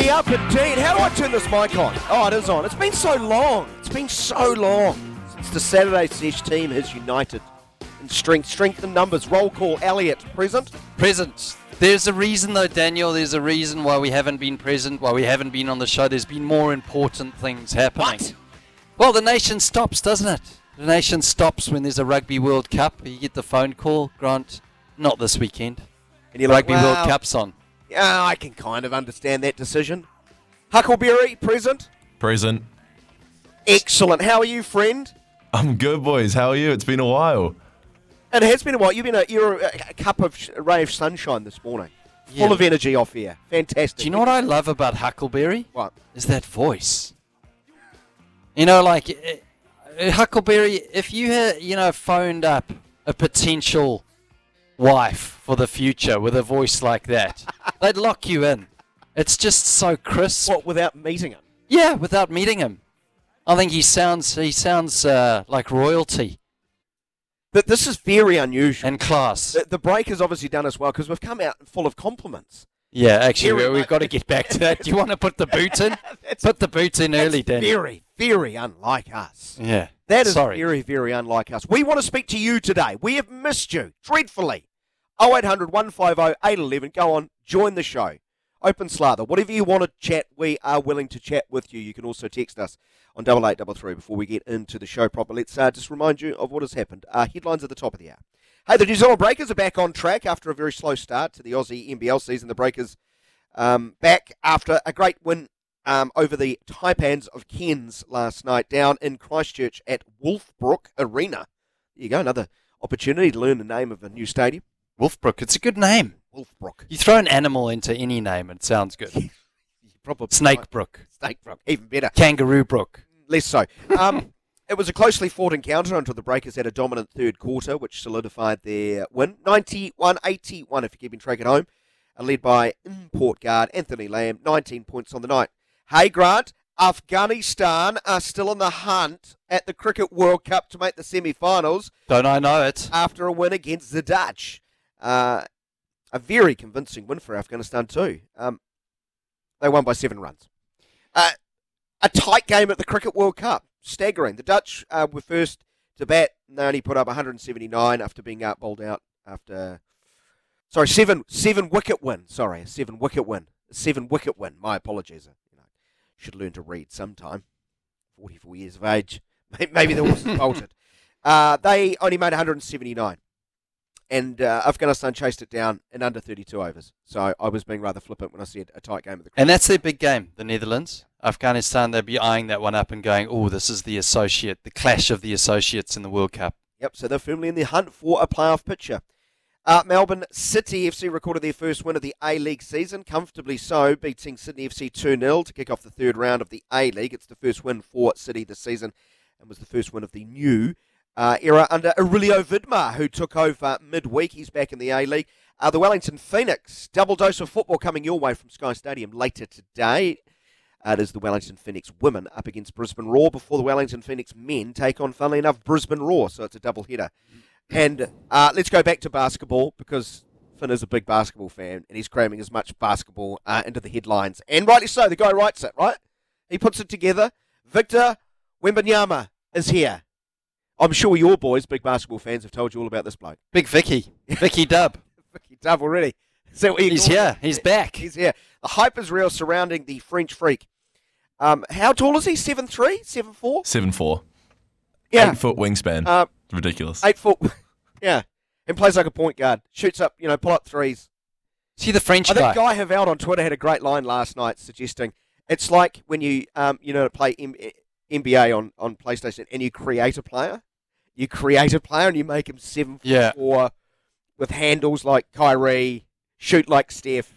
me up indeed. How do I turn this mic on? Oh, it is on. It's been so long. It's been so long since the Saturday Sesh team has united in strength, strength in numbers. Roll call. Elliot present. Present. There's a reason, though, Daniel. There's a reason why we haven't been present, why we haven't been on the show. There's been more important things happening. What? Well, the nation stops, doesn't it? The nation stops when there's a Rugby World Cup. You get the phone call, Grant, not this weekend. And you're like, Rugby World "Well, Cup's on. Yeah, I can kind of understand that decision. Huckleberry present. Present. Excellent. How are you, friend? I'm good, boys. How are you? It's been a while. And it has been a while. You've been a you're a, a cup of sh- ray of sunshine this morning. Full of energy off here. Fantastic. Do you know what I love about Huckleberry? What? Is that voice. You know, like uh, uh, Huckleberry, if you had, you know, phoned up a potential wife for the future with a voice like that, they'd lock you in. It's just so crisp. What without meeting him? Yeah, without meeting him. I think he sounds he sounds uh, like royalty But this is very unusual. and class. The, the break has obviously done us well because we've come out full of compliments. Yeah, actually, Very we, we've got to get back to that. Do you want to put the boot in? Put the boot in early, Dan. Very, very unlike us. Yeah, That is Sorry. very, very unlike us. We want to speak to you today. We have missed you dreadfully. 0800 150 811. Go on, join the show. Open slather. Whatever you want to chat, we are willing to chat with you. You can also text us on 8833 before we get into the show proper. Let's uh, just remind you of what has happened. Uh, headlines at the top of the hour. Hey, the New Zealand Breakers are back on track after a very slow start to the Aussie NBL season. The Breakers um, back after a great win um, over the Taipans of Cairns last night down in Christchurch at Wolfbrook Arena. There you go, another opportunity to learn the name of a new stadium. Wolfbrook. It's a good name. Wolfbrook. You throw an animal into any name, it sounds good. Probably Snakebrook, Snakebrook, even better. Kangaroo Brook. Less so. Um, it was a closely fought encounter until the Breakers had a dominant third quarter, which solidified their win. 91 81 if you're keeping track at home, and led by import guard Anthony Lamb, 19 points on the night. Hey, Grant, Afghanistan are still on the hunt at the Cricket World Cup to make the semi finals Don't I know it? after a win against the Dutch. Uh, a very convincing win for Afghanistan, too. Um, they won by seven runs. Uh, a tight game at the Cricket World Cup. Staggering. The Dutch uh, were first to bat, and they only put up 179 after being out bowled out after. Sorry, seven seven wicket win. Sorry, a seven wicket win. A seven wicket win. My apologies. You know, should learn to read sometime. 44 years of age. Maybe the horse has bolted. Uh, they only made 179 and uh, Afghanistan chased it down in under 32 overs. So I was being rather flippant when I said a tight game of the. And that's their big game, the Netherlands. Afghanistan, they'd be eyeing that one up and going, oh, this is the associate, the clash of the associates in the World Cup. Yep, so they're firmly in the hunt for a playoff picture. Uh, Melbourne City FC recorded their first win of the A League season, comfortably so, beating Sydney FC 2 0 to kick off the third round of the A League. It's the first win for City this season and was the first win of the new uh, era under Aurelio Vidmar, who took over midweek. He's back in the A League. Uh, the Wellington Phoenix, double dose of football coming your way from Sky Stadium later today. Uh, it is the Wellington Phoenix women up against Brisbane Roar before the Wellington Phoenix men take on, funnily enough, Brisbane Roar. So it's a double header. And uh, let's go back to basketball because Finn is a big basketball fan and he's cramming as much basketball uh, into the headlines. And rightly so, the guy writes it, right? He puts it together. Victor Wembanyama is here. I'm sure your boys, big basketball fans, have told you all about this bloke. Big Vicky, Vicky Dub. Vicky Dove already. Is that He's call it? here. He's back. He's here. The hype is real surrounding the French freak. Um, how tall is he? Seven three, seven four. Seven four. Yeah, Eight foot wingspan. uh, Ridiculous. eight foot. yeah, and plays like a point guard. Shoots up, you know, pull up threes. See the French I think guy. Guy Heveldt on Twitter had a great line last night suggesting it's like when you, um, you know, play M- NBA on, on PlayStation and you create a player. You create a player and you make him seven Yeah. four with handles like Kyrie, shoot like Steph.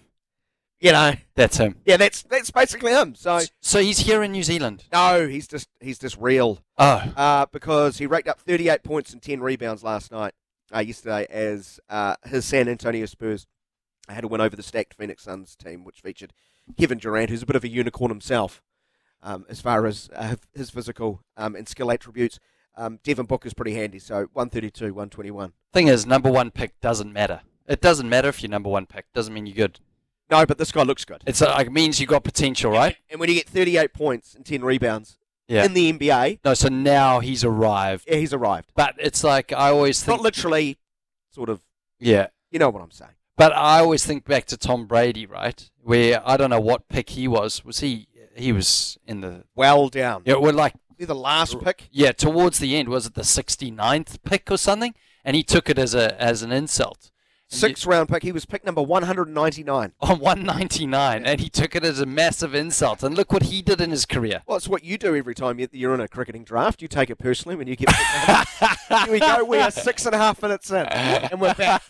You know, That's him. yeah, that's that's basically him. So So he's here in New Zealand. no, he's just he's just real. Oh, uh, because he raked up 38 points and 10 rebounds last night, uh, yesterday, as uh, his San Antonio Spurs had a win over the stacked Phoenix Suns team, which featured Kevin Durant, who's a bit of a unicorn himself um, as far as uh, his physical um, and skill attributes. Um, Devin Booker's pretty handy, so 132, 121. thing is, number one pick doesn't matter. It doesn't matter if you're number one pick. Doesn't mean you're good. No, but this guy looks good. It's it means you got potential, right? And when you get 38 points and 10 rebounds Yeah. in the NBA, No, so now he's arrived. yeah, he's arrived. But it's like I always think. Not literally, sort of, Yeah. you know what I'm saying. But I always think back to Tom Brady, right? Where I don't know what pick he was. Was he? He was in the. Well down. Yeah, we're like The last pick. yeah, towards the end. Was it the 69th pick or something? And he took it as a as an insult. And Sixth round pick. He was pick number 199. on 199, and he took it as a massive insult. And look what he did in his career. Well, it's what you do every time you- you're in a cricketing draft. You take it personally when you get picked. Here we go. We are six and a half minutes in, and we're back.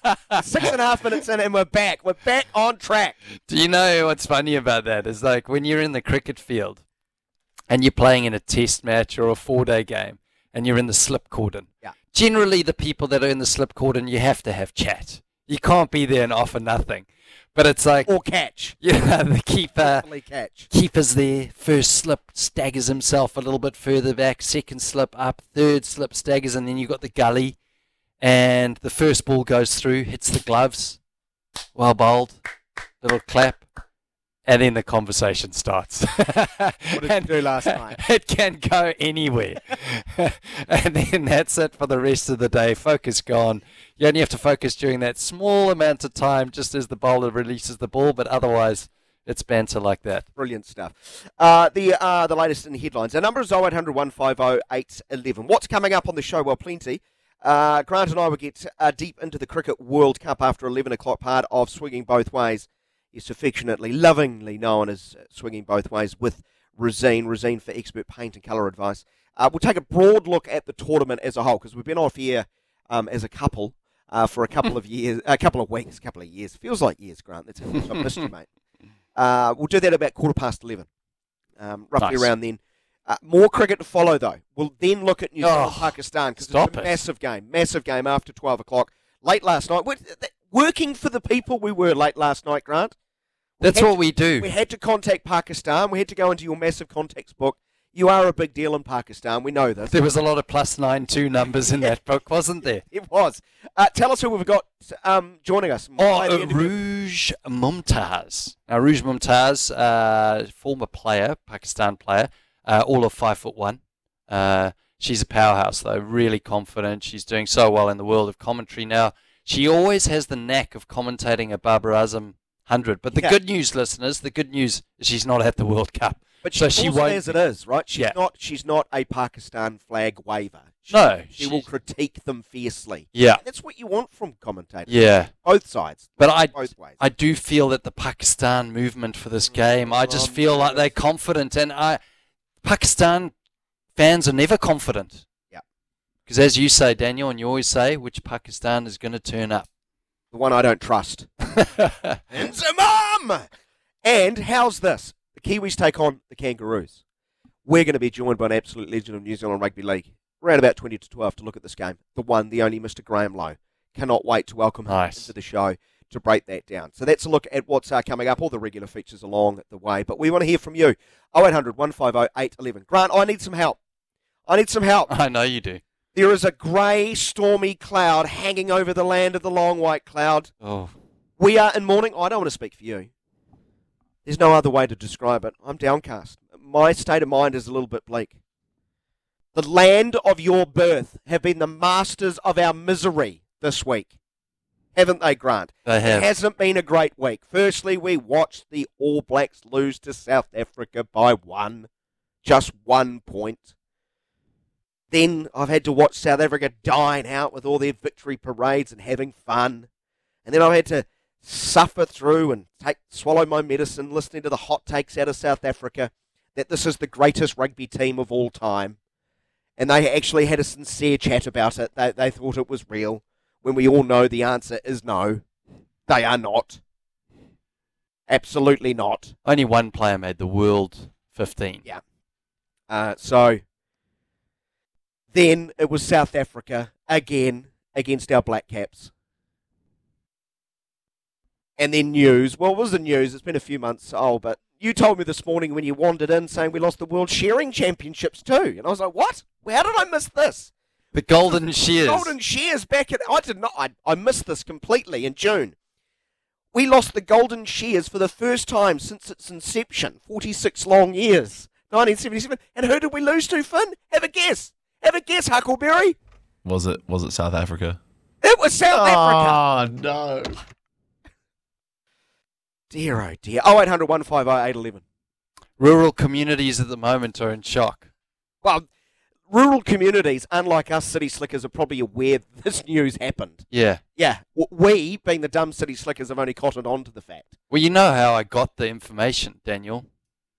Six and a half minutes in, and we're back. We're back on track. Do you know what's funny about that? Is like when you're in the cricket field and you're playing in a test match or a four day game and you're in the slip cordon. Yeah. Generally, the people that are in the slip cordon, you have to have chat. You can't be there and offer nothing. But it's like, Or catch. you know, the keeper. Uh, Definitely catch. Keeper's there. First slip staggers himself a little bit further back. Second slip up. Third slip staggers, and then you've got the gully. And the first ball goes through, hits the gloves. Well bowled. Little clap. And then the conversation starts. what did you do last night? It can go anywhere. and then that's it for the rest of the day. Focus gone. You only have to focus during that small amount of time just as the bowler releases the ball, but otherwise it's banter like that. Brilliant stuff. Uh, the uh, the latest in the headlines. Our number is 0800 150 811. What's coming up on the show? Well, plenty. Uh, Grant and I will get uh, deep into the Cricket World Cup after 11 o'clock, part of Swinging Both Ways. Yes, affectionately, lovingly known as uh, Swinging Both Ways with Resene. Resene for expert paint and colour advice. Uh, we'll take a broad look at the tournament as a whole because we've been off here um, as a couple uh, for a couple of years, a couple of weeks, a couple of years. Feels like years, Grant. That's how much I've missed you, mate. Uh, we'll do that about quarter past 11, um, roughly Nice. around then. Uh, more cricket to follow, though. We'll then look at New Zealand, Oh, Pakistan, because it's a it. massive game. Massive game after 12 o'clock. Late last night. Working for the people we were late last night, Grant. That's what to- we do. We had to contact Pakistan. We had to go into your massive contacts book. You are a big deal in Pakistan. We know this. There was a lot of plus nine two numbers in that book, wasn't there? It was. Uh, tell us who we've got um, joining us. Oh, uh. Urooj Mumtaz. Now, Urooj Mumtaz, uh, former player, Pakistan player, uh, all of five foot one. Uh, she's a powerhouse, though, really confident. She's doing so well in the world of commentary now. She always has the knack of commentating a Babar Azam 100. But the Yeah. good news, listeners, the good news is she's not at the World Cup. But she, so she won't as it is, right? She's Yeah. not. She's not a Pakistan flag waver. She, No, she will critique them fiercely. Yeah. That's what you want from commentators. Yeah. both sides. But I, both ways. I do feel that the Pakistan movement for this game, I just Oh, feel like they're confident, and I, Pakistan fans are never confident. Yeah. Because as you say, Daniel, and you always say, which Pakistan is going to turn up? the one I don't trust. Inzamam! And how's this? The Kiwis take on the Kangaroos. We're going to be joined by an absolute legend of New Zealand Rugby League, around about 20 to 12, to look at this game. The one, the only Mr. Graham Lowe. Cannot wait to welcome him Nice. into the show to break that down. So that's a look at what's uh, coming up, all the regular features along the way. But we want to hear from you. 0800 150 811. Grant, I need some help. I need some help. I know you do. There is a grey, stormy cloud hanging over the land of the long white cloud. Oh, We are in mourning. I don't want to speak for you. There's no other way to describe it. I'm downcast. My state of mind is a little bit bleak. The land of your birth have been the masters of our misery this week. haven't they, Grant? They have. It hasn't been a great week. Firstly, we watched the All Blacks lose to South Africa by one, just one point. Then I've had to watch South Africa dine out with all their victory parades and having fun. And then I've had to suffer through and take swallow my medicine listening to the hot takes out of South Africa that this is the greatest rugby team of all time. And they actually had a sincere chat about it. They, they thought it was real when we all know the answer is no. They are not. Absolutely not. Only one player made the world 15. Yeah. Uh, so then it was South Africa again against our Black Caps. And then news. Well, it was the news. It's been a few months old, but you told me this morning when you wandered in saying we lost the World Shearing Championships too. And I was like, what? How did I miss this? The Golden Shears. Golden Shears back at. I did not. I, I missed this completely in June. We lost the Golden Shears for the first time since its inception, 46 long years, 1977. And who did we lose to, Finn? Have a guess. Have a guess, Huckleberry. Was it was it South Africa? It was South Africa. Oh no. Dear, oh dear. 0800 150 811. Rural communities at the moment are in shock. Well, rural communities, unlike us city slickers, are probably aware this news happened. Yeah. Yeah, we, being the dumb city slickers, have only cottoned on to the fact. Well, you know how I got the information, Daniel.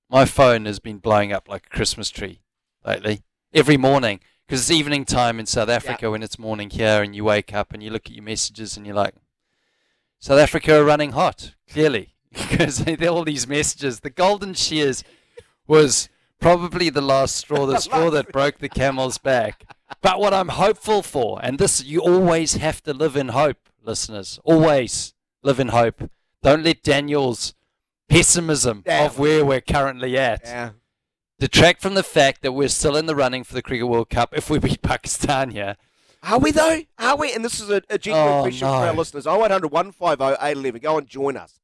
My phone has been blowing up like a Christmas tree lately. Every morning. Because it's evening time in South Africa when it's morning here, and you wake up and you look at your messages and you're like, South Africa are running hot, clearly. Because all these messages. The Golden Shears was probably the last straw, the straw that broke the camel's back. But what I'm hopeful for, and this, you always have to live in hope, listeners. Always live in hope. Don't let Daniel's pessimism Yeah. of where we're currently at Yeah. detract from the fact that we're still in the running for the Cricket World Cup if we beat Pakistan here. Are we though? Are we? And this is a, a genuine Oh, question for our no. listeners. 0800 150 811. Go and join us.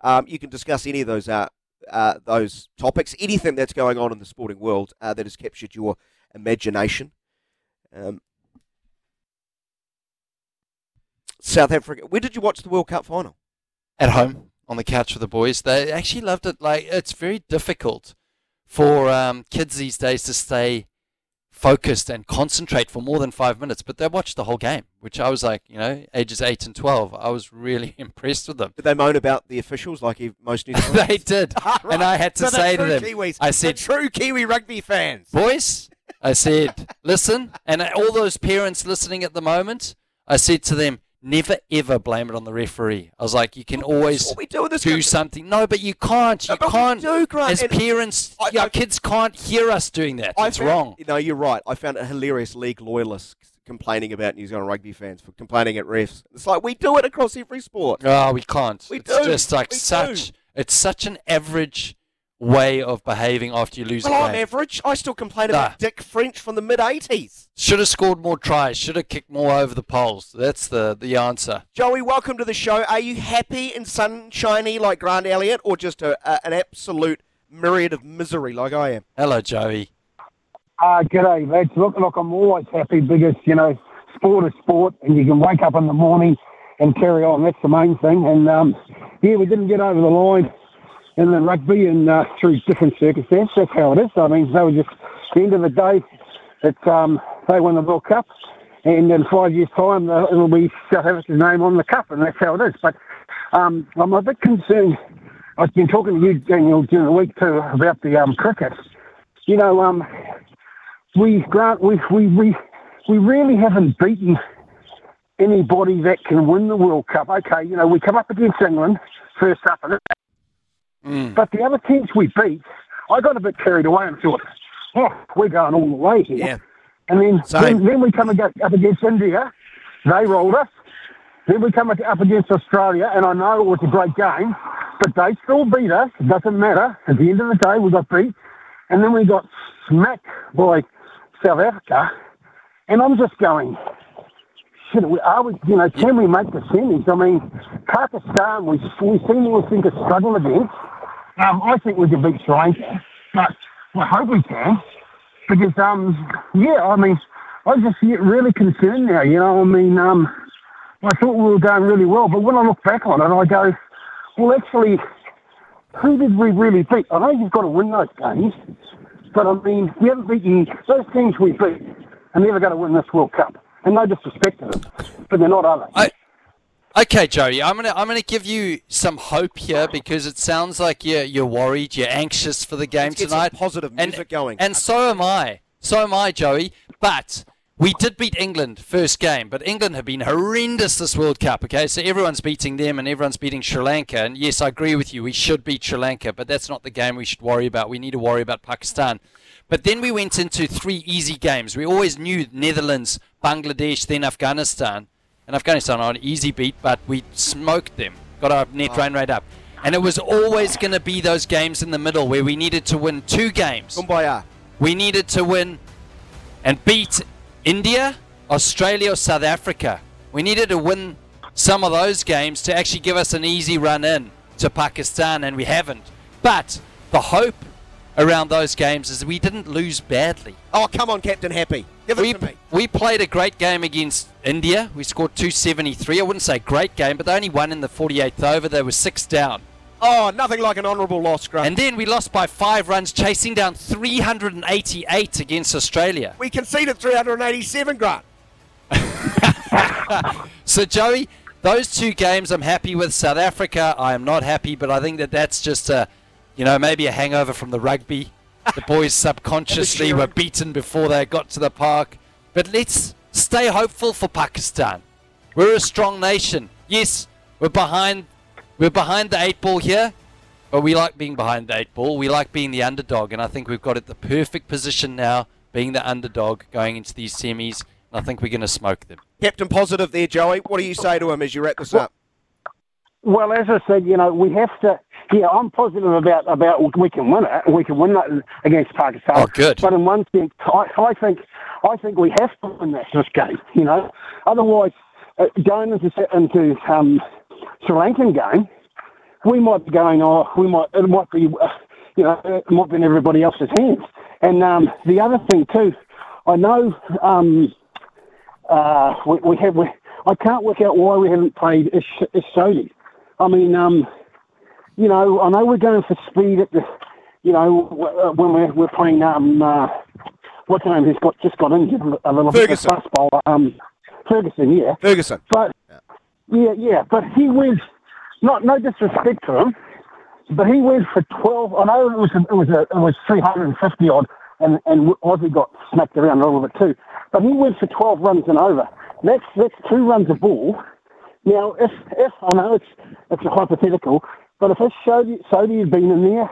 Um, you can discuss any of those uh, uh, those topics, anything that's going on in the sporting world uh, that has captured your imagination. Um, South Africa. Where did you watch the World Cup final? At home on the couch with the boys, they actually loved it. Like it's very difficult for um, kids these days to stay focused and concentrate for more than five minutes, but they watched the whole game, which I was like, you know, ages eight and twelve. I was really impressed with them. Did they moan about the officials like most New Zealanders? they did, Ah, right. and I had to So say to them, Kiwis, I the said, true Kiwi rugby fans. boys, I said, listen, and all those parents listening at the moment, I said to them, never ever blame it on the referee. I was like, you can That's always do do something. No, but you can't. No, You but we can't. do, Grant, As parents, I- your I- kids can't hear us doing that. I It's found- wrong. No, you're right. I found it hilarious. League loyalists complaining about New Zealand rugby fans for complaining at refs. It's like we do it across every sport. Oh, we can't. We it's do. just like We such. do. It's such an average way of behaving after you lose Well, a I'm game. average. I still complain Nah. about Dick French from the mid '80s. Should have scored more tries. Should have kicked more over the poles. That's the the answer. Joey, welcome to the show. Are you happy and sunshiny like Grant Elliott, or just a, a, an absolute myriad of misery like I am? Hello, Joey. Uh, g'day, lads. Look, look, I'm always happy because, you know, sport is sport and you can wake up in the morning and carry on. That's the main thing. And, um, yeah, we didn't get over the line in the rugby and uh, through different circumstances. That's how it is. I mean, they were just, at the end of the day, it's, um, they won the World Cup. And in five years' time, uh, it'll be South Africa's name on the cup, and that's how it is. But um, I'm a bit concerned. I've been talking to you, Daniel, during the week too, about the um, cricket. You know, um, we Grant, we we we we really haven't beaten anybody that can win the World Cup. Okay, you know, we come up against England first up, and Mm. but the other teams we beat, I got a bit carried away and thought, oh, we're going all the way here. Yeah. And then, then, then we come up against India. They rolled us. Then we come up against Australia, and I know it was a great game, but they still beat us. It doesn't matter. At the end of the day, we got beat. And then we got smacked by South Africa. And I'm just going, shit, we- we, you know, can we make the semis? I mean, Pakistan, we, we seem to struggle against. Um, I think we can beat Sri Lanka, but I hope we can. Because, um, yeah, I mean, I just get really concerned now, you know, I mean, um, I thought we were going really well. But when I look back on it, I go, well, actually, who did we really beat? I know you've got to win those games, but I mean, we haven't beaten those teams we beat are never going to win this World Cup. And no disrespect to them, but they're not, are they? I, Okay, Joey, I'm gonna I'm gonna give you some hope here because it sounds like you're you're worried, you're anxious for the game Let's get tonight. some positive and, music going. And so am I. So am I, Joey. But we did beat England first game, but England have been horrendous this World Cup. Okay, so everyone's beating them and everyone's beating Sri Lanka. And yes, I agree with you. We should beat Sri Lanka, but that's not the game we should worry about. We need to worry about Pakistan. But then we went into three easy games. We always knew Netherlands, Bangladesh, then Afghanistan and Afghanistan on an easy beat, but we smoked them, got our net run rate up. And it was always going to be those games in the middle where we needed to win two games. Kumbaya. We needed to win and beat India, Australia, or South Africa. We needed to win some of those games to actually give us an easy run in to Pakistan, and we haven't. But the hope around those games is we didn't lose badly. Oh, come on, Captain Happy. Give it We, to me. we played a great game against India. We scored 273. I wouldn't say great game, but they only won in the 48th over. They were six down. Oh, nothing like an honourable loss, Grant. And then we lost by five runs, chasing down 388 against Australia. we conceded 387, Grant. So, Joey, those two games I'm happy with. South Africa, I am not happy, but I think that that's just a, you know, maybe a hangover from the rugby. The boys subconsciously were beaten before they got to the park. But let's stay hopeful for Pakistan. We're a strong nation. Yes, we're behind. We're behind the eight ball here, but we like being behind the eight ball. We like being the underdog, and I think we've got it the perfect position now, being the underdog going into these semis. And I think we're going to smoke them. Captain Positive there, Joey. What do you say to him as you wrap this up? Well, as I said, you know, we have to. Yeah, I'm positive about about we can win it. We can win that against Pakistan. Oh, good. But in one sense, I, I think I think we have to win this, this game. You know, otherwise, uh, going into into um, Sri Lankan game, we might be going. Oh, we might. It might be. Uh, you know, it might be in everybody else's hands. And um, the other thing too, I know um, uh, we, we have. We, I can't work out why we haven't played Ish, Ish Sodi. I mean, um, you know, I know we're going for speed at the, you know, uh, when we're we're playing um, uh, what's her name? Who's got just got injured a little Ferguson. bit. The fast bowler, um, Ferguson, yeah. Ferguson. But yeah, yeah, but he went. Not no disrespect to him, but he went for twelve. I know it was a, it was a, it was three hundred and fifty odd, and and Aussie got smacked around a little bit too. But he went for twelve runs and over. That's that's two runs a ball. Now, if if I know it's it's a hypothetical, but if Sodi Sodi had been in there,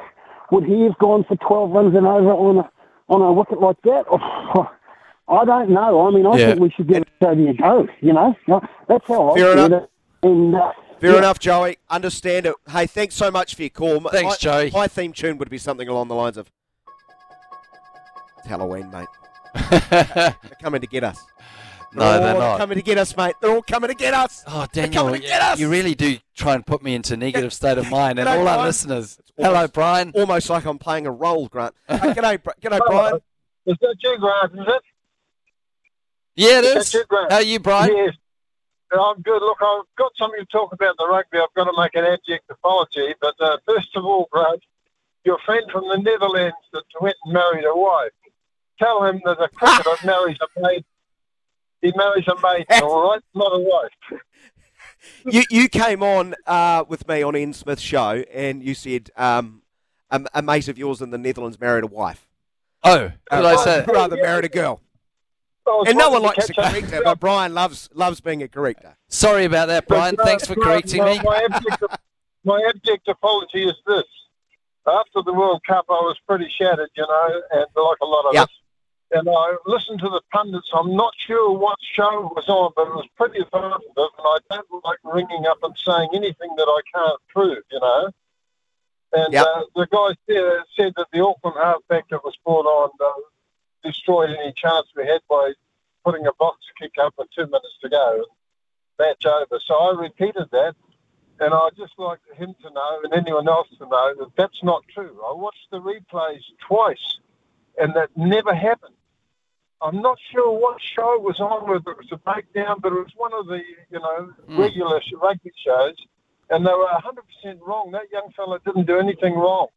would he have gone for twelve runs and over on a on a wicket like that? Oh, I don't know. I mean, I Yeah. think we should give Sodi a go. You know, that's how I Fair see enough. it. And uh, Fair yeah. enough, Joey. Understand it. Hey, thanks so much for your call. Thanks, my, Joey. My theme tune would be something along the lines of It's Halloween, mate. They're coming to get us. No, they're all not. coming to get us, mate. They're all coming to get us. Oh, They're Daniel, coming to get us. you really do try and put me into a negative state of mind, and G'day, all our listeners. almost- Hello, Brian. Almost like I'm playing a role, Grant. Hey, g'day, g'day, Brian. Is that you, Grant, is it? Yeah, it is. Is. it, Grant. How are you, Brian? Yes. I'm good. Look, I've got something to talk about the rugby. I've got to make an abject apology. But uh, first of all, Grant, your friend from the Netherlands that went and married a wife, tell him that a cricketer that marries a maid. He marries a maid, all right? Not a wife. You you came on uh, with me on Ian Smith's show, and you said um, a, a mate of yours in the Netherlands married a wife. Oh, did Uh, I say? rather married a girl. And no one likes to a catch up corrector, but Brian loves loves being a corrector. Sorry about that, Brian. But, uh, Thanks for Grant, correcting my, me. My abject, my abject apology is this. After the World Cup, I was pretty shattered, you know, and like a lot of Yep. us. And I listened to the pundits. I'm not sure what show it was on, but it was pretty authoritative. And I don't like ringing up and saying anything that I can't prove, you know. And Yep. uh, the guy said, said that the Auckland halfback that was brought on uh, destroyed any chance we had by putting a box kick up with two minutes to go. Match over. So I repeated that. And I'd just like him to know, and anyone else to know, that that's not true. I watched the replays twice, and that never happened. I'm not sure what show it was on, whether it was a breakdown, but it was one of the, you know, Mm. regular rugby shows, and they were 100% wrong. That young fella didn't do anything wrong.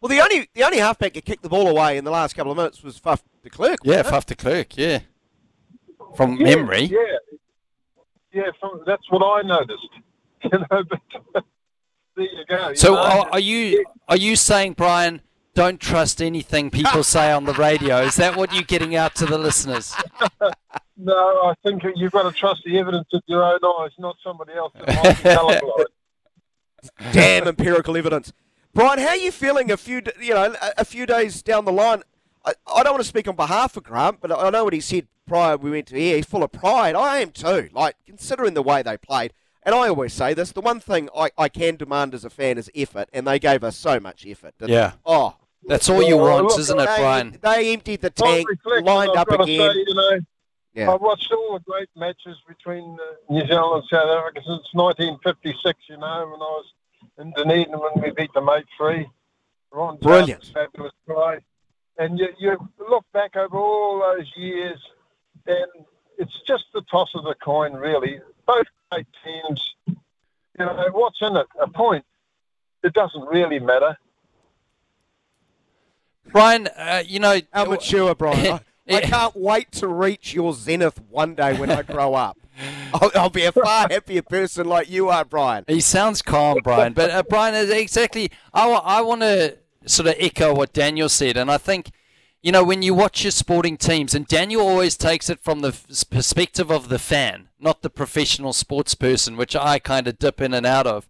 Well, the only the only halfback that kicked the ball away in the last couple of minutes was Faf de Klerk. Yeah, wasn't it? Faf de Klerk, yeah. From Yeah, memory. Yeah, yeah, from, that's what I noticed. You know, but there you go. you So know. are, are you are you saying, Brian, don't trust anything people say on the radio? Is that what you're getting out to the listeners? No, I think you've got to trust the evidence of your own eyes, not somebody else that might be colourblind. Damn empirical evidence. Brian, how are you feeling a few you know a, a few days down the line? I, I don't want to speak on behalf of Grant, but I know what he said prior we went to air. He's full of pride. I am too. Like considering the way they played. And I always say this: the one thing I, I can demand as a fan is effort, and they gave us so much effort. didn't Yeah. they? Oh, That's all you Well, want, look, isn't it, they, Brian? they emptied the tank, reflection, lined up again. Say, you know, Yeah. I've watched all the great matches between uh, New Zealand and South Africa since 1956. You know, when I was in Dunedin when we beat the eight three. Ron Jones, Brilliant. fabulous guy. And you, you look back over all those years, and it's just the toss of the coin, really. Both great teams. You know, what's in it? A point. It doesn't really matter. Brian, uh, you know, How mature, Brian. I, I can't wait to reach your zenith one day when I grow up. I'll, I'll be a far happier person like you are, Brian. He sounds calm, Brian. But uh, Brian, is exactly. I, wa- I want to sort of echo what Daniel said, and I think, you know, when you watch your sporting teams, and Daniel always takes it from the f- perspective of the fan, not the professional sports person, which I kind of dip in and out of.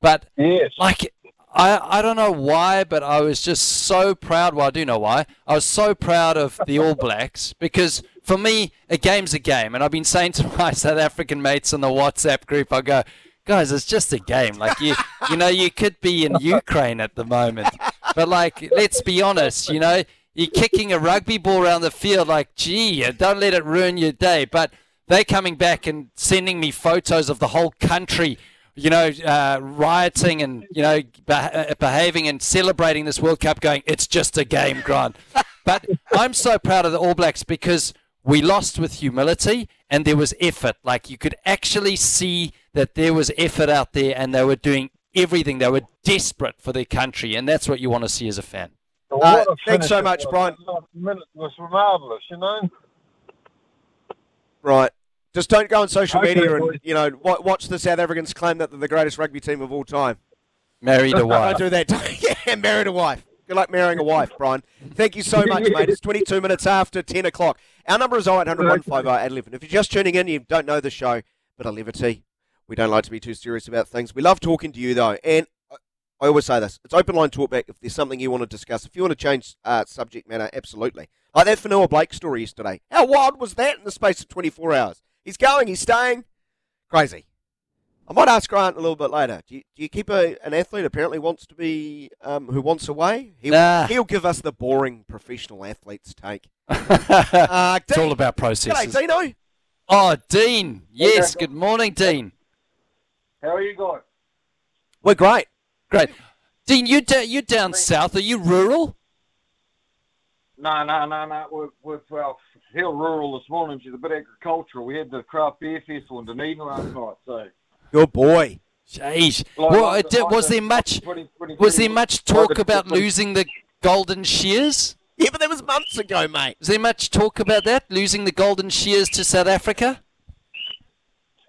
But Yes. like I I don't know why, but I was just so proud. Well, I do know why. I was so proud of the All Blacks because for me, a game's a game, and I've been saying to my South African mates in the WhatsApp group, I go, guys, it's just a game. Like you, you know, you could be in Ukraine at the moment, but like, let's be honest, you know. You're kicking a rugby ball around the field, like, gee, don't let it ruin your day. But they're coming back and sending me photos of the whole country you know, uh, rioting and you know, beh- uh, behaving and celebrating this World Cup, going, it's just a game, Grant. but I'm so proud of the All Blacks because we lost with humility and there was effort. Like you could actually see that there was effort out there, and they were doing everything. They were desperate for their country, and that's what you want to see as a fan. What Uh, a thanks so much, was. Brian. That last minute was marvellous, you know. Right. Just don't go on social Okay, media and boys. you know watch the South Africans claim that they're the greatest rugby team of all time. Married a wife. Don't do that. yeah, married a wife. Good luck marrying a wife, Brian. Thank you so much, mate. It's 22 minutes after 10 o'clock. Our number is 0800 150 811. If you're just tuning in, you don't know the show, bit of levity. We don't like to be too serious about things. We love talking to you, though. And I- I always say this it's open line talkback if there's something you want to discuss. If you want to change uh, subject matter, absolutely. Like that Fonua Blake story yesterday. How wild was that in the space of 24 hours? He's going, he's staying. Crazy. I might ask Grant a little bit later. Do you, do you keep a, an athlete apparently wants to be um, who wants away? He'll, Nah. he'll give us the boring professional athletes take. it's Uh, Dean, all about processes. G'day, processes. Dino. Oh, Dean. Yes. Good morning, Dean. How are you guys? We're great. Great. Dean, you da- you're down south? Are you rural? No, no, no, no. We're, we're well, hell rural this morning. She's a bit agricultural. We had the craft beer festival in Dunedin last night, so. Good boy. Jeez. Like- Well, like it did- like was there much? 20, 20, Was there much talk about losing the golden shears? Yeah, but that was months ago, mate. Was there much talk about that? Losing the golden shears to South Africa?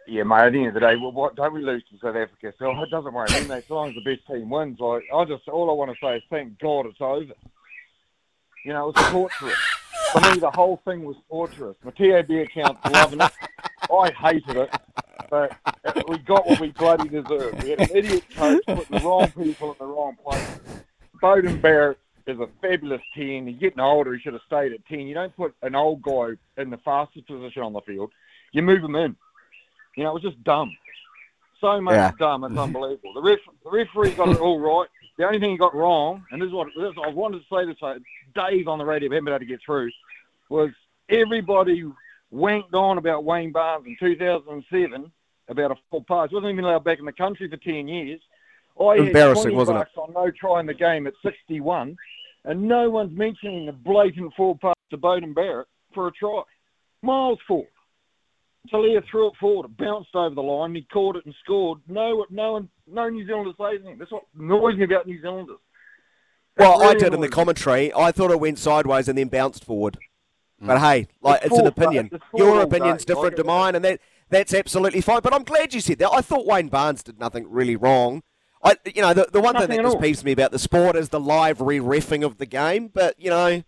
Yeah, mate. At the end of the day, well, what don't we lose to South Africa? So it doesn't worry. I mean, as long as the best team wins, like I just all I want to say is thank God it's over. You know, it was torturous. For me, the whole thing was torturous. My TAB account's loving it. I hated it, but we got what we bloody deserved. We had an idiot coach putting the wrong people in the wrong place. Beauden Barrett is a fabulous 10. He's getting older. He should have stayed at 10. You don't put an old guy in the fastest position on the field. You move him in. You know, it was just dumb. So much Yeah. dumb. It's unbelievable. The, ref, the referee got it all right. The only thing he got wrong, and this is what this, I wanted to say this, uh, Dave on the radio, but haven't been able to get through, was everybody wanked on about Wayne Barnes in 2007 about a full pass. He wasn't even allowed back in the country for 10 years. I had Embarrassing, 20 wasn't it? on no try in the game at 61, and no one's mentioning the blatant full pass to Beauden Barrett for a try. Miles forward. Tele'a threw it forward, it bounced over the line, he caught it and scored. No, no one, no New Zealanders say anything. That's what annoys me about New Zealanders. It Well, I did in the commentary. I thought it went sideways and then bounced forward. Mm. But hey, like It's it's, an opinion. it's Your opinion's day. different I to mine, and that that's absolutely fine. But I'm glad you said that. I thought Wayne Barnes did nothing really wrong. I, you know, the, the one Nothing thing that just dispeeves me about the sport is the live re-refing of the game. But you know,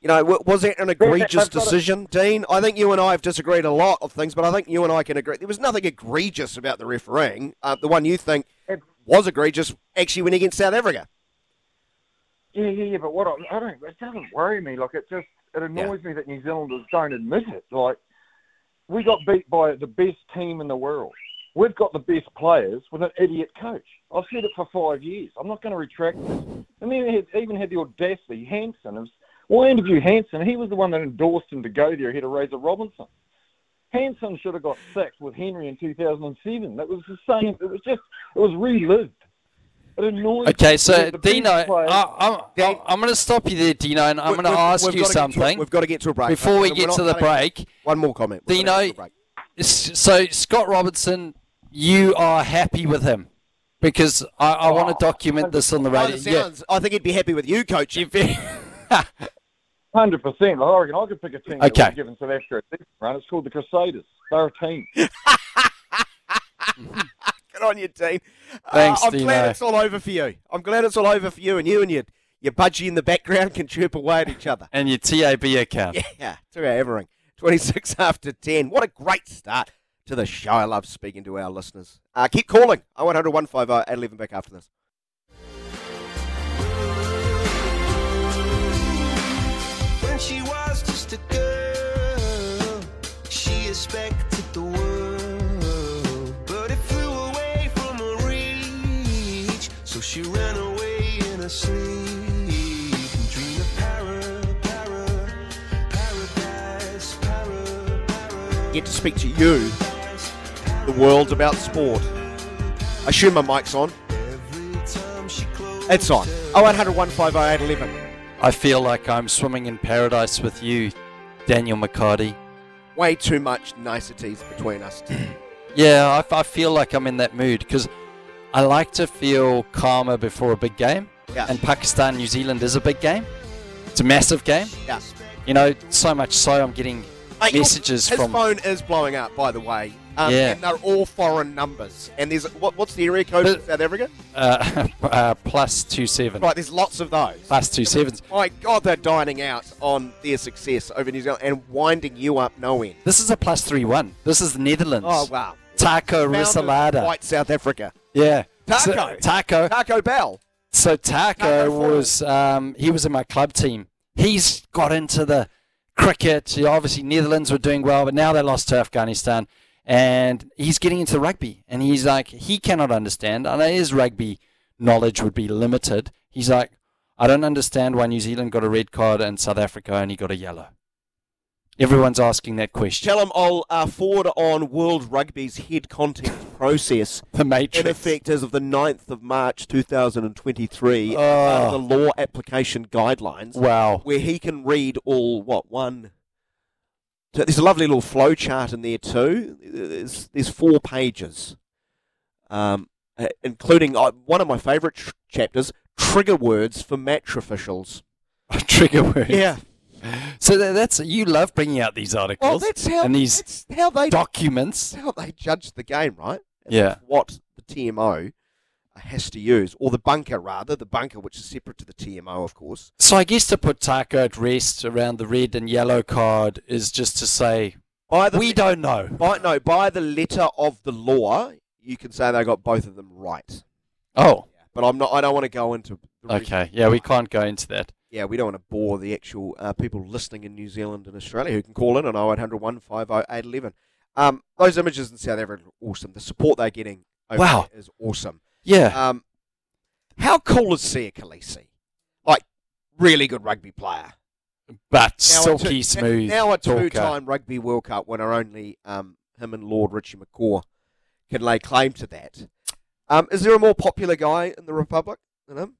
you know, was it an egregious decision, Dean? I think you and I have disagreed a lot of things, but I think you and I can agree there was nothing egregious about the refereeing. Uh, the one you think It- was egregious actually went against South Africa. Yeah, yeah, yeah, but what I, I don't, it doesn't worry me. Like it just, it annoys me that New Zealanders don't admit it. Like we got beat by the best team in the world. We've got the best players with an idiot coach. I've said it for five years. I'm not going to retract this. And then he even had the audacity. Hansen, was, well, I interviewed Hansen. He was the one that endorsed him to go there ahead of Razor Robertson. Hansen should have got sacked with Henry in 2007. That was the same. It was just, it was relived. It annoys me Okay, so because the best Dino, I, I'm, I'm going to stop you there, Dino, and I'm going to ask you gotta get to a- something we've got to get to a break before we We're get to the break. One more comment. We're Dino, gonna get to a break. S- So Scott Robertson, you are happy with him because I, I want to oh, document this on the radio. the sounds, I think he'd be happy with you, coach. Hundred percent. I reckon I could pick a team Okay. that was given South Africa a decent run. It's called the Crusaders. They're a team. Good on you, Dean. Uh, I'm Dino. glad it's all over for you. I'm glad it's all over for you, and you and your your budgie in the background can chirp away at each other. and your TAB account. Yeah, to our Evering. 26 after 10. What a great start to the show. I love speaking to our listeners. Uh, keep calling. 0100 150 811 back after this. She expected the world, but it flew away from her reach. So she ran away in her sleep and dreamed of para, para, paradise, para, para. Get to speak to you, the world about sport. I assume my mic's on. Every time she closed It's on. 0100 150 811. I feel like I'm swimming in paradise with you, Daniel McHardy. Way too much niceties between us. Yeah, I feel like I'm in that mood because I like to feel calmer before a big game. Yeah. And Pakistan, New Zealand is a big game. It's a massive game. Yeah. You know, so much so I'm getting Mate, your- messages his from. phone is blowing up, by the way. Um, Yeah. And they're all foreign numbers. And there's what, what's the area code But- in South Africa? Uh, uh, plus two seven. Right, there's lots of those. Plus two sevens. My God, they're dining out on their success over New Zealand and winding you up no end. This is a plus three one. This is the Netherlands. Oh wow! Taco Risalada. White South Africa. Yeah. Taco. So, taco. Taco Bell. So Taco Taco was um, he was in my club team. He's got into the cricket. Obviously, Netherlands were doing well, but now they lost to Afghanistan, and he's getting into rugby. And he's like, he cannot understand. and his rugby knowledge would be limited. He's like, I don't understand why New Zealand got a red card and South Africa only got a yellow. Everyone's asking that question. Tell them I'll uh, forward on World Rugby's head content process the in effect as of the 9th of March 2023 Oh. uh, the law application guidelines Wow. where he can read all what one so there's a lovely little flow chart in there too there's, there's four pages um, uh, including uh, one of my favourite tr- chapters trigger words for match officials Trigger words. yeah So that, that's you love bringing out these articles well that's how and these how they documents. that's how they judge the game right And Yeah. what the TMO has to use or the bunker rather the bunker which is separate to the TMO of course So I guess to put Taco at rest around the red and yellow card is just to say by the we don't know. By no, by the letter of the law, you can say they got both of them right. Oh, But I'm not. I don't want to go into. Okay. Yeah, we can't go into that. Yeah, we don't want to bore the actual uh, people listening in New Zealand and Australia who can call in on 0800 150 811. Um, those images in South Africa are awesome. The support they're getting over Wow. is awesome. Yeah. Um, how cool is Siya Kolisi? Like, really good rugby player. But Now silky two- smooth. Now a two-time Rugby World Cup winner, only um, him and Lord Richie McCaw can lay claim to that. Um, is there a more popular guy in the Republic than him?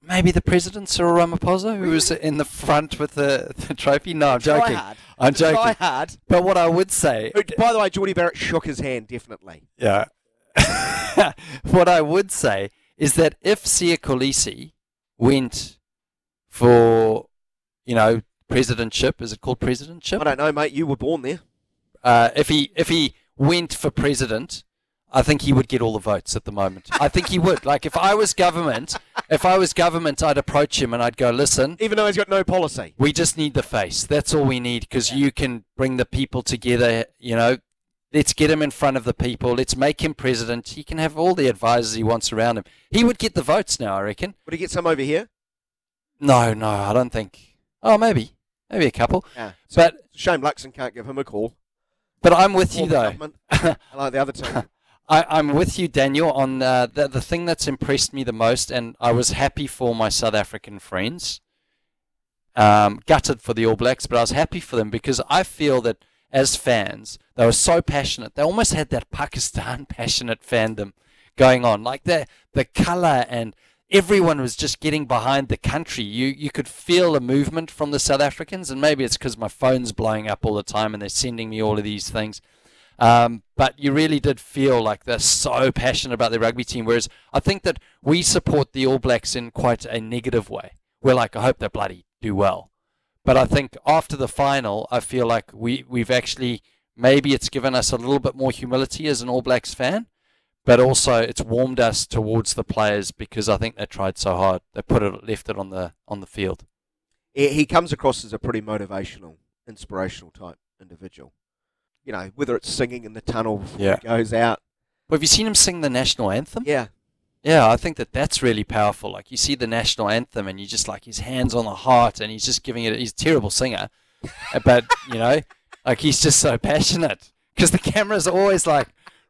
maybe the president Cyril Ramaphosa, who was in the front with the, the trophy. No, I'm joking. hard. I'm joking. Try joking. hard. But what I would say, By the way, Jordie Barrett shook his hand, definitely. yeah. what I would say is that if Siya Kolisi went for, you know, presidentship, is it called presidentship? I don't know, mate. You were born there. uh, if he if he went for president, I think he would get all the votes at the moment. I think he would. Like if I was government, if I was government, I'd approach him and I'd go, listen, Even though he's got no policy. we just need the face. That's all we need because you can bring the people together. You know, let's get him in front of the people. Let's make him president. He can have all the advisors he wants around him. He would get the votes now, I reckon. Would he get some over here? No, no, I don't think. Oh, maybe, maybe a couple. Yeah. But Shame Luxon can't give him a call. but I'm with you Or the though. I like the other two. I, I'm with you, Daniel, on uh, the, the thing that's impressed me the most, and I was happy for my South African friends. Um, gutted for the All Blacks, but I was happy for them because I feel that as fans, they were so passionate. They almost had that Pakistan passionate fandom going on, like the the color and everyone was just getting behind the country. You you could feel a movement from the South Africans, and maybe it's because my phone's blowing up all the time and they're sending me all of these things. Um, but you really did feel like they're so passionate about the rugby team. Whereas I think that we support the All Blacks in quite a negative way. We're like, I hope they bloody do well. But I think after the final, I feel like we, we've actually, maybe it's given us a little bit more humility as an All Blacks fan, but also it's warmed us towards the players because I think they tried so hard. They put it, left it on the, on the field. he he comes across as a pretty motivational, inspirational type individual. You know, whether it's singing in the tunnel before Yeah. he goes out. Well, have you seen him sing the national anthem? Yeah. Yeah, I think that that's really powerful. Like you see the national anthem, and you just like his hands on the heart, and he's just giving it. He's a terrible singer, but you know, like he's just so passionate because the camera's always like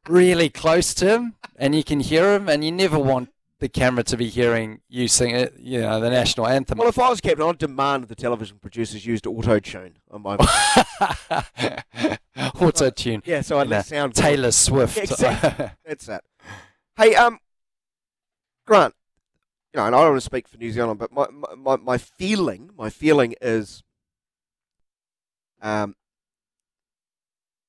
really close to him, and you can hear him, and you never want the camera to be hearing you sing it. You know, the national anthem. Well, if I was captain, I'd demand the television producers used auto tune on my. Auto tune. yeah, so I You know, let sound. good. Taylor Swift. Exactly. That's that. Hey, um, Grant, you know, and I don't want to speak for New Zealand, but my, my, my, my feeling, my feeling is, um,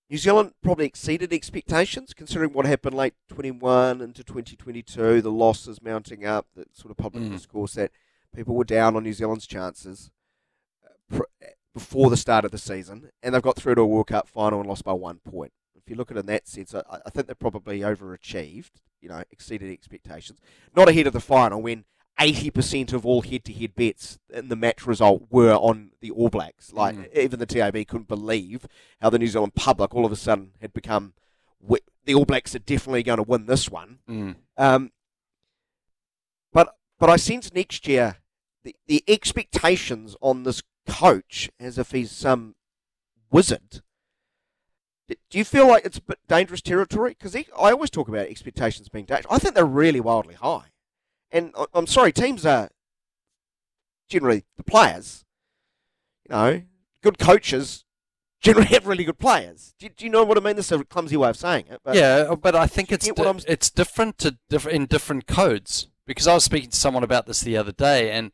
New Zealand probably exceeded expectations considering what happened late 21 into 2022, the losses mounting up, the sort of public Mm. discourse that people were down on New Zealand's chances uh, before the start of the season, and they've got through to a World Cup final and lost by one point. If you look at it in that sense, I, I think they probably overachieved, you know, exceeded expectations. Not ahead of the final when 80% of all head-to-head bets in the match result were on the All Blacks. Like Mm. even the TAB couldn't believe how the New Zealand public all of a sudden had become the All Blacks are definitely going to win this one. Mm. Um, but but I sense next year the, the expectations on this coach as if he's some wizard. Do you feel like it's a bit dangerous territory? Because I always talk about expectations being dangerous. I think they're really wildly high. And I- I'm sorry, teams are generally the players. You know, good coaches generally have really good players. Do, do you know what I mean? This is a clumsy way of saying it. But yeah, uh, but I think it's di- it's different to diff- in different codes because I was speaking to someone about this the other day, and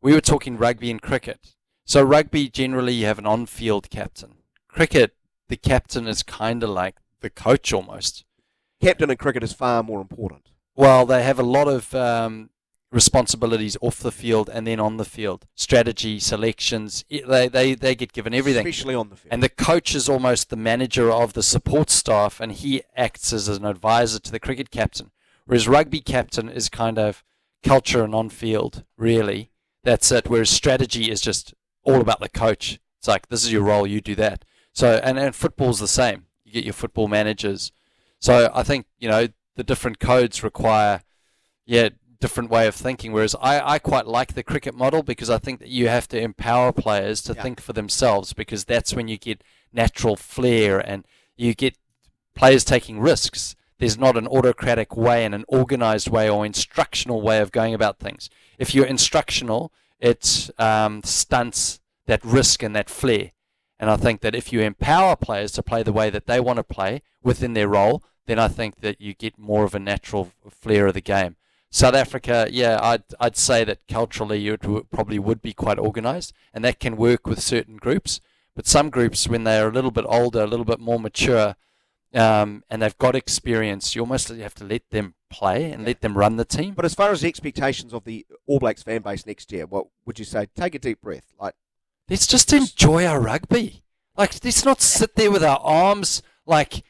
we were talking rugby and cricket. So rugby generally you have an on-field captain. Cricket, the captain is kind of like the coach almost. captain in cricket is far more important. Well, they have a lot of um, responsibilities off the field and then on the field. Strategy, selections, they, they, they get given everything. Especially on the field. And the coach is almost the manager of the support staff, and he acts as an advisor to the cricket captain. Whereas rugby captain is kind of culture and on field, really. That's it. Whereas strategy is just all about the coach. It's like this is your role, you do that. So and, and football's the same. You get your football managers. So I think, you know, the different codes require yeah, different way of thinking. Whereas I, I quite like the cricket model because I think that you have to empower players to Yeah. think for themselves because that's when you get natural flair and you get players taking risks. There's not an autocratic way and an organized way or instructional way of going about things. If you're instructional, it um, stunts that risk and that flair. And I think that if you empower players to play the way that they want to play within their role, then I think that you get more of a natural flair of the game. South Africa, yeah, I'd I'd say that culturally it w- probably would be quite organised, and that can work with certain groups. But some groups, when they're a little bit older, a little bit more mature, um, and they've got experience, you almost have to let them play and let them run the team. But as far as the expectations of the All Blacks fan base next year, what would you say? Take a deep breath. Like, Let's just enjoy our rugby. Like, let's not sit there with our arms like,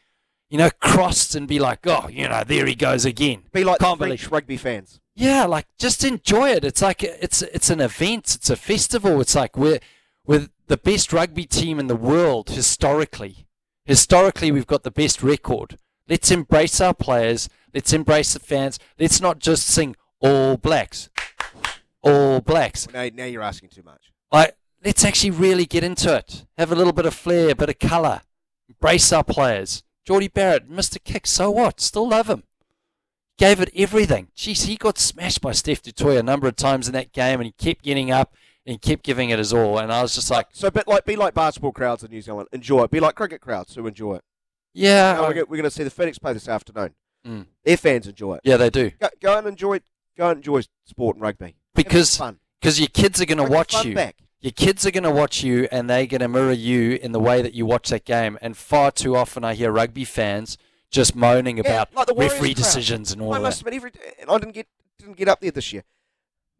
you know, crossed and be like, oh, you know, there he goes again. be like Can't the believe- French rugby fans. Yeah, like just enjoy it. It's like it's it's an event. It's a festival. It's like we're we're the best rugby team in the world historically. Historically, we've got the best record. Let's embrace our players. Let's embrace the fans. Let's not just sing All Blacks, All Blacks. Now, now you're asking too much. Like, let's actually really get into it. Have a little bit of flair, a bit of colour. Embrace our players. Jordie Barrett missed a kick, so what? Still love him. Gave it everything. Jeez, he got smashed by Steph du Toit a number of times in that game, and he kept getting up and he kept giving it his all. And I was just like, So, but like, be like basketball crowds in New Zealand. Enjoy it. Be like cricket crowds who enjoy it. yeah, I- we're, going to see the Phoenix play this afternoon. Mm. Their fans enjoy it. yeah, they do Go, go and enjoy. Go and enjoy sport and rugby. Because because your kids are going to watch you. back. Your kids are going to watch you and they're going to mirror you in the way that you watch that game. And far too often I hear rugby fans just moaning Yeah, about like referee crowd. decisions and all I of must that. admit, every I didn't get didn't get up there this year.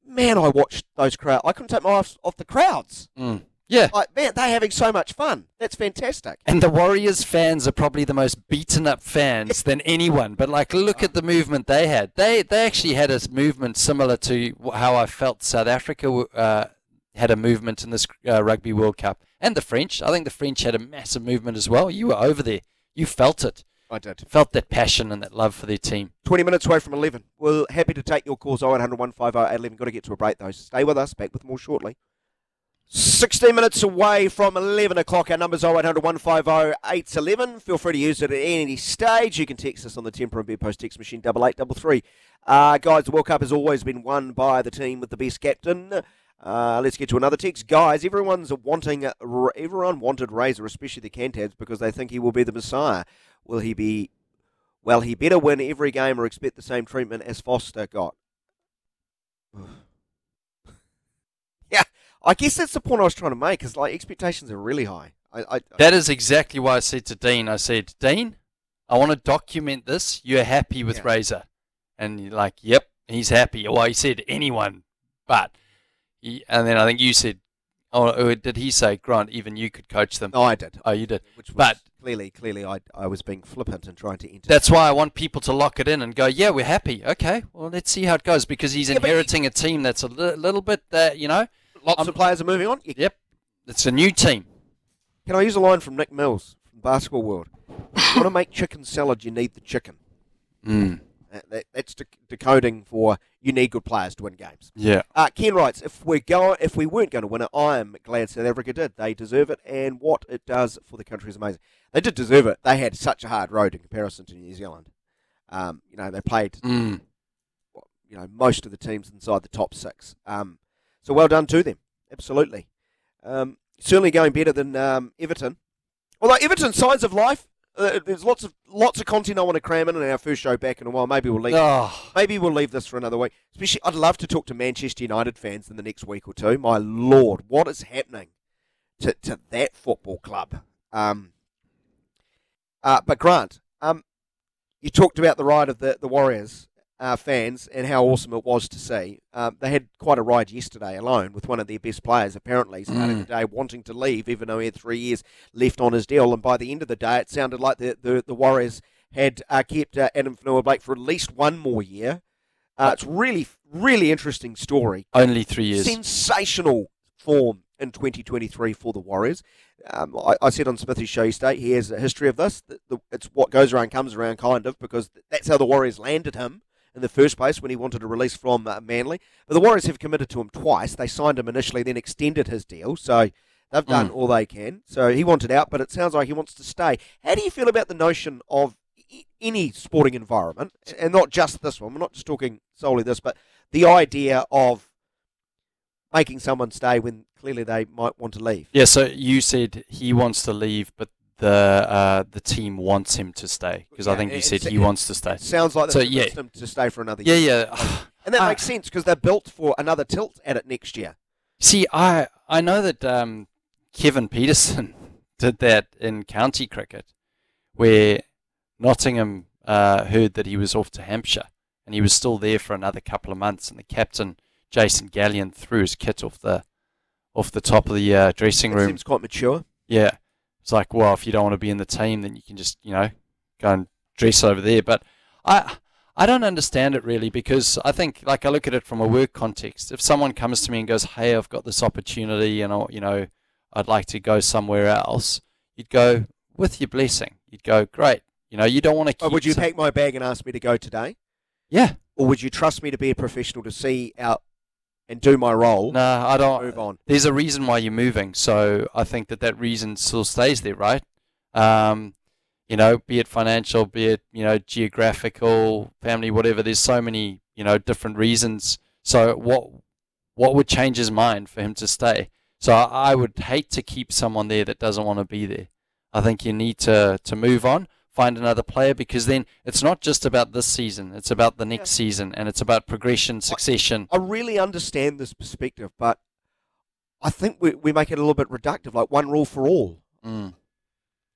Man, I watched those crowds. I couldn't take my eyes off the crowds. Mm. Yeah. Like, man, they're having so much fun. That's fantastic. And the Warriors fans are probably the most beaten up fans than anyone. But like, look at the movement they had. They they actually had a movement similar to how I felt South Africa uh, had a movement in this uh, Rugby World Cup, and the French. I think the French had a massive movement as well. You were over there. You felt it. I did. Felt that passion and that love for their team. 20 minutes away from 11. We're happy to take your calls 0800 150 811. Got to get to a break though. so Stay with us. Back with more shortly. 16 minutes away from 11 o'clock. Our number's 0800 150 811. Feel free to use it at any stage. You can text us on the Temper and Beer Post text machine 8833. Uh, guys, the World Cup has always been won by the team with the best captain. Uh, let's get to another text. Guys, everyone's wanting, everyone wanted Razor, especially the Cantabs, because they think he will be the Messiah. Will he be well, he better win every game or expect the same treatment as Foster got. yeah, I guess that's the point I was trying to make. Is like expectations are really high. I, I, That is exactly why I said to Dean, I said, Dean, I want to document this. You're happy with Yeah. Razor. And you're like, yep, he's happy. Well, he said anyone, but. He, and then I think you said, oh, or did he say, Grant, even you could coach them? no, I did. Oh, you did. Which was But- clearly, clearly, I, I was being flippant and trying to enter. That's why I want people to lock it in and go, yeah, we're happy. Okay, well, let's see how it goes because he's Yeah, but he- inheriting a team that's a li- little bit, uh, you know, lots I'm- of players are moving on. You- yep, it's a new team. Can I use a line from Nick Mills from Basketball World? If you want to make chicken salad, you need the chicken. Mm. That, that, that's dec- decoding for you need good players to win games. Yeah. Uh, Ken writes, if we're going, if we weren't going to win it, I am glad South Africa did. They deserve it, and what it does for the country is amazing. They did deserve it. They had such a hard road in comparison to New Zealand. Um, you know, they played, Mm. you know, most of the teams inside the top six. Um, so well done to them. Absolutely. Um, certainly going better than um, Everton. Although Everton, signs of life. Uh, there's lots of lots of content I want to cram in in our first show back in a while. Maybe we'll leave. Oh, Maybe we'll leave this for another week. Especially, I'd love to talk to Manchester United fans in the next week or two. My lord, what is happening to, to that football club? Um, uh, but Grant, um, you talked about the ride of the the Warriors uh, fans and how awesome it was to see. Um, they had quite a ride yesterday alone with one of their best players, apparently, starting Mm. the day wanting to leave, even though he had three years left on his deal. And by the end of the day, it sounded like the, the, the Warriors had uh, kept uh, Addin Fonua Blake for at least one more year. Uh, it's really, really interesting story. only three years. Sensational form in 2023 for the Warriors. Um, I, I said on Smithy's show yesterday, he has a history of this. The, the, it's what goes around comes around, kind of, because that's how the Warriors landed him in the first place when he wanted a release from uh, Manly. But the Warriors have committed to him twice. They signed him initially, then extended his deal. So they've done Mm. all they can. So he wanted out, but it sounds like he wants to stay. How do you feel about the notion of i- any sporting environment, and not just this one? We're not just talking solely this, but the idea of making someone stay when clearly they might want to leave. Yeah, so you said he wants to leave, but the uh, the team wants him to stay because I think you said he wants to stay. Sounds like So, yeah. him to stay for another Yeah, year. yeah. And that I- makes sense because they're built for another tilt at it next year. See, I I know that um, Kevin Pietersen did that in county cricket, where Nottingham uh, heard that he was off to Hampshire, and he was still there for another couple of months, and the captain Jason Gallian threw his kit off the off the top of the uh, dressing It room. seems quite mature. Yeah, it's like, well, if you don't want to be in the team, then you can just you know go and dress over there. But I I don't understand it really because I think like I look at it from a work context. If someone comes to me and goes, "Hey, I've got this opportunity, and I, you know, I'd like to go somewhere else," you'd go with your blessing. You'd go, "Great." You know, you don't want to keep. But would you some- pack my bag and ask me to go today? Yeah. Or would you trust me to be a professional to see out and do my role? No, I don't. Move on. There's a reason why you're moving, so I think that that reason still stays there, right? Um, you know, be it financial, be it you know geographical, family, whatever. There's so many you know different reasons. So what what would change his mind for him to stay? So I, I would hate to keep someone there that doesn't want to be there. I think you need to to move on, find another player because then it's not just about this season. It's about the next season, and it's about progression, succession. I really understand this perspective, but I think we, we make it a little bit reductive, like one rule for all. Mm.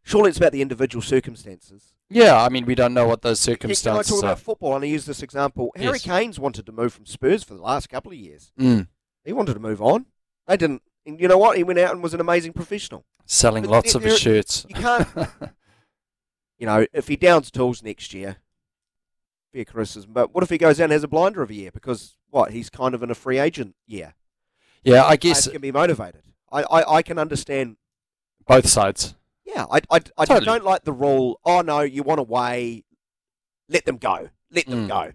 Surely it's about the individual circumstances. Yeah, I mean, we don't know what those Can- Can I circumstances talk are. about football? And I use this example. Harry Kane's wanted to move from Spurs for the last couple of years. Mm. He wanted to move on. They didn't. And you know what? He went out and was an amazing professional. Selling But lots of his shirts. You can't. you know, if he downs tools next year, fair criticism. But what if he goes out and has a blinder of a year? Because what? He's kind of in a free agent year. yeah, I guess can be motivated. I, I, I can understand. both sides. Yeah, I, I, I Totally. don't like the rule. Oh no, you want away? Let them go. Let them Mm. go.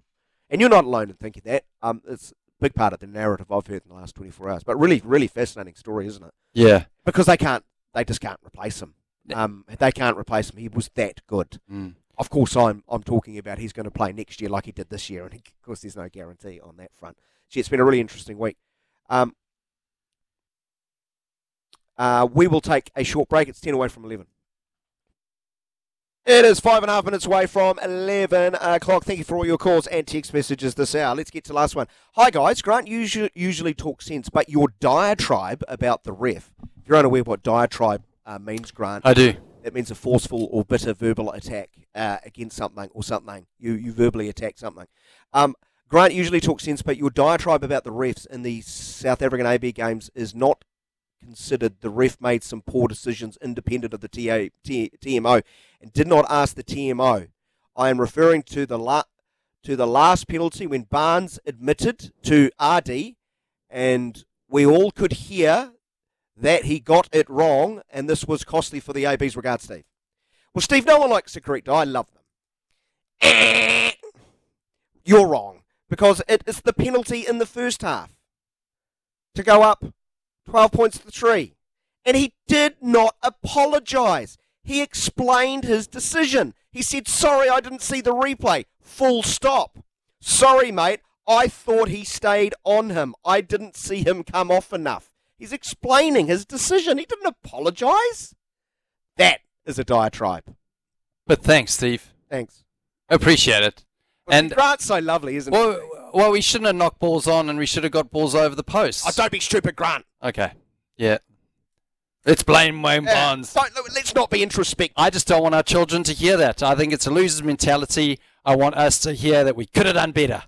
And you're not alone in thinking that. Um, it's a big part of the narrative I've heard in the last 24 hours. But really, really fascinating story, isn't it? Yeah. Because they can't. They just can't replace him. Um, they can't replace him. He was that good. Mm. Of course, I'm I'm talking about he's going to play next year like he did this year, and of course, there's no guarantee on that front. Gee, it's been a really interesting week. Um, uh, we will take a short break. It's ten away from eleven. It is five and a half minutes away from 11 o'clock. Thank you for all your calls and text messages this hour. Let's get to the last one. Hi, guys. Grant usually, usually talks sense, but your diatribe about the ref, if you're unaware what diatribe uh, means, Grant, I do. it means a forceful or bitter verbal attack uh, against something or something. You you verbally attack something. Um, Grant usually talks sense, but your diatribe about the refs in the South African AB games is not considered. The ref made some poor decisions independent of the TA, T, TMO and did not ask the TMO. I am referring to the la- to the last penalty when Barnes admitted to Ardie, and we all could hear that he got it wrong, and this was costly for the AB's regard, Steve. Well, Steve, no one likes to correct. I love them. You're wrong because it is the penalty in the first half to go up 12 points to three. And he did not apologise. He explained his decision. He said, Sorry, I didn't see the replay. Full stop. Sorry, mate. I thought he stayed on him. I didn't see him come off enough. He's explaining his decision. He didn't apologise. That is a diatribe. But thanks, Steve. Thanks. Appreciate it. And And Grant's so lovely, isn't he? well, well, we shouldn't have knocked balls on, and we should have got balls over the post. Oh, don't be stupid, Grant. Okay. Yeah. Let's blame Wayne Yeah, Barnes. don't- let's not be introspective. I just don't want our children to hear that. I think it's a loser's mentality. I want us to hear that we could have done better.